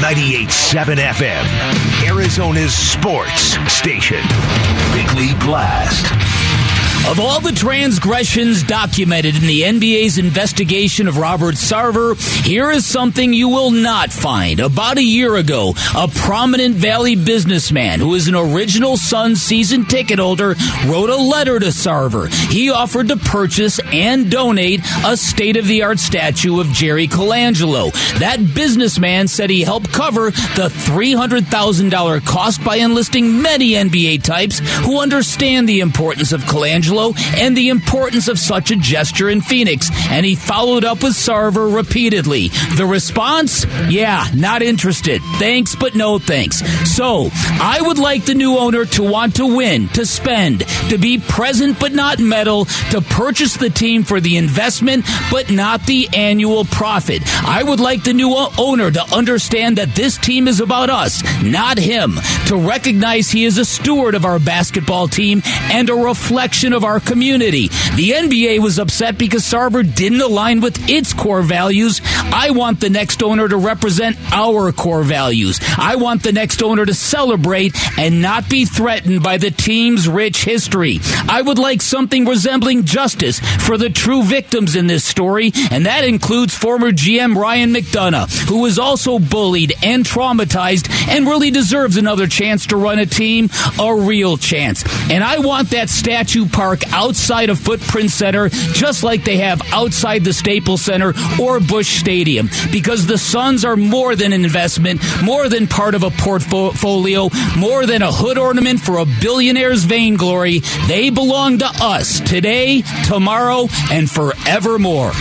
98.7 FM, Arizona's sports station. Bickley Blast. Of all the transgressions documented in the NBA's investigation of Robert Sarver, here is something you will not find. About a year ago, a prominent Valley businessman who is an original Sun season ticket holder wrote a letter to Sarver. He offered to purchase and donate a state of the art statue of Jerry Colangelo. That businessman said he helped cover the $300,000 cost by enlisting many NBA types who understand the importance of Colangelo and the importance of such a gesture in Phoenix. And he followed up with Sarver repeatedly. The response? Yeah, not interested. Thanks, but no thanks. So, I would like the new owner to want to win, to spend, to be present but not meddle, to purchase the team for the investment but not the annual profit. I would like the new owner to understand that this team is about us, not him, to recognize he is a steward of our basketball team and a reflection of our community. The NBA was upset because Sarver didn't align with its core values. I want the next owner to represent our core values. I want the next owner to celebrate and not be threatened by the team's rich history. I would like something resembling justice for the true victims in this story, and that includes former GM Ryan McDonough, who was also bullied and traumatized and really deserves another chance to run a team, a real chance. And I want that statue park outside of Footprint Center, just like they have outside the Staples Center or Busch Stadium, because the Suns are more than an investment, more than part of a portfolio, more than a hood ornament for a billionaire's vainglory. They belong to us today, tomorrow, and forevermore.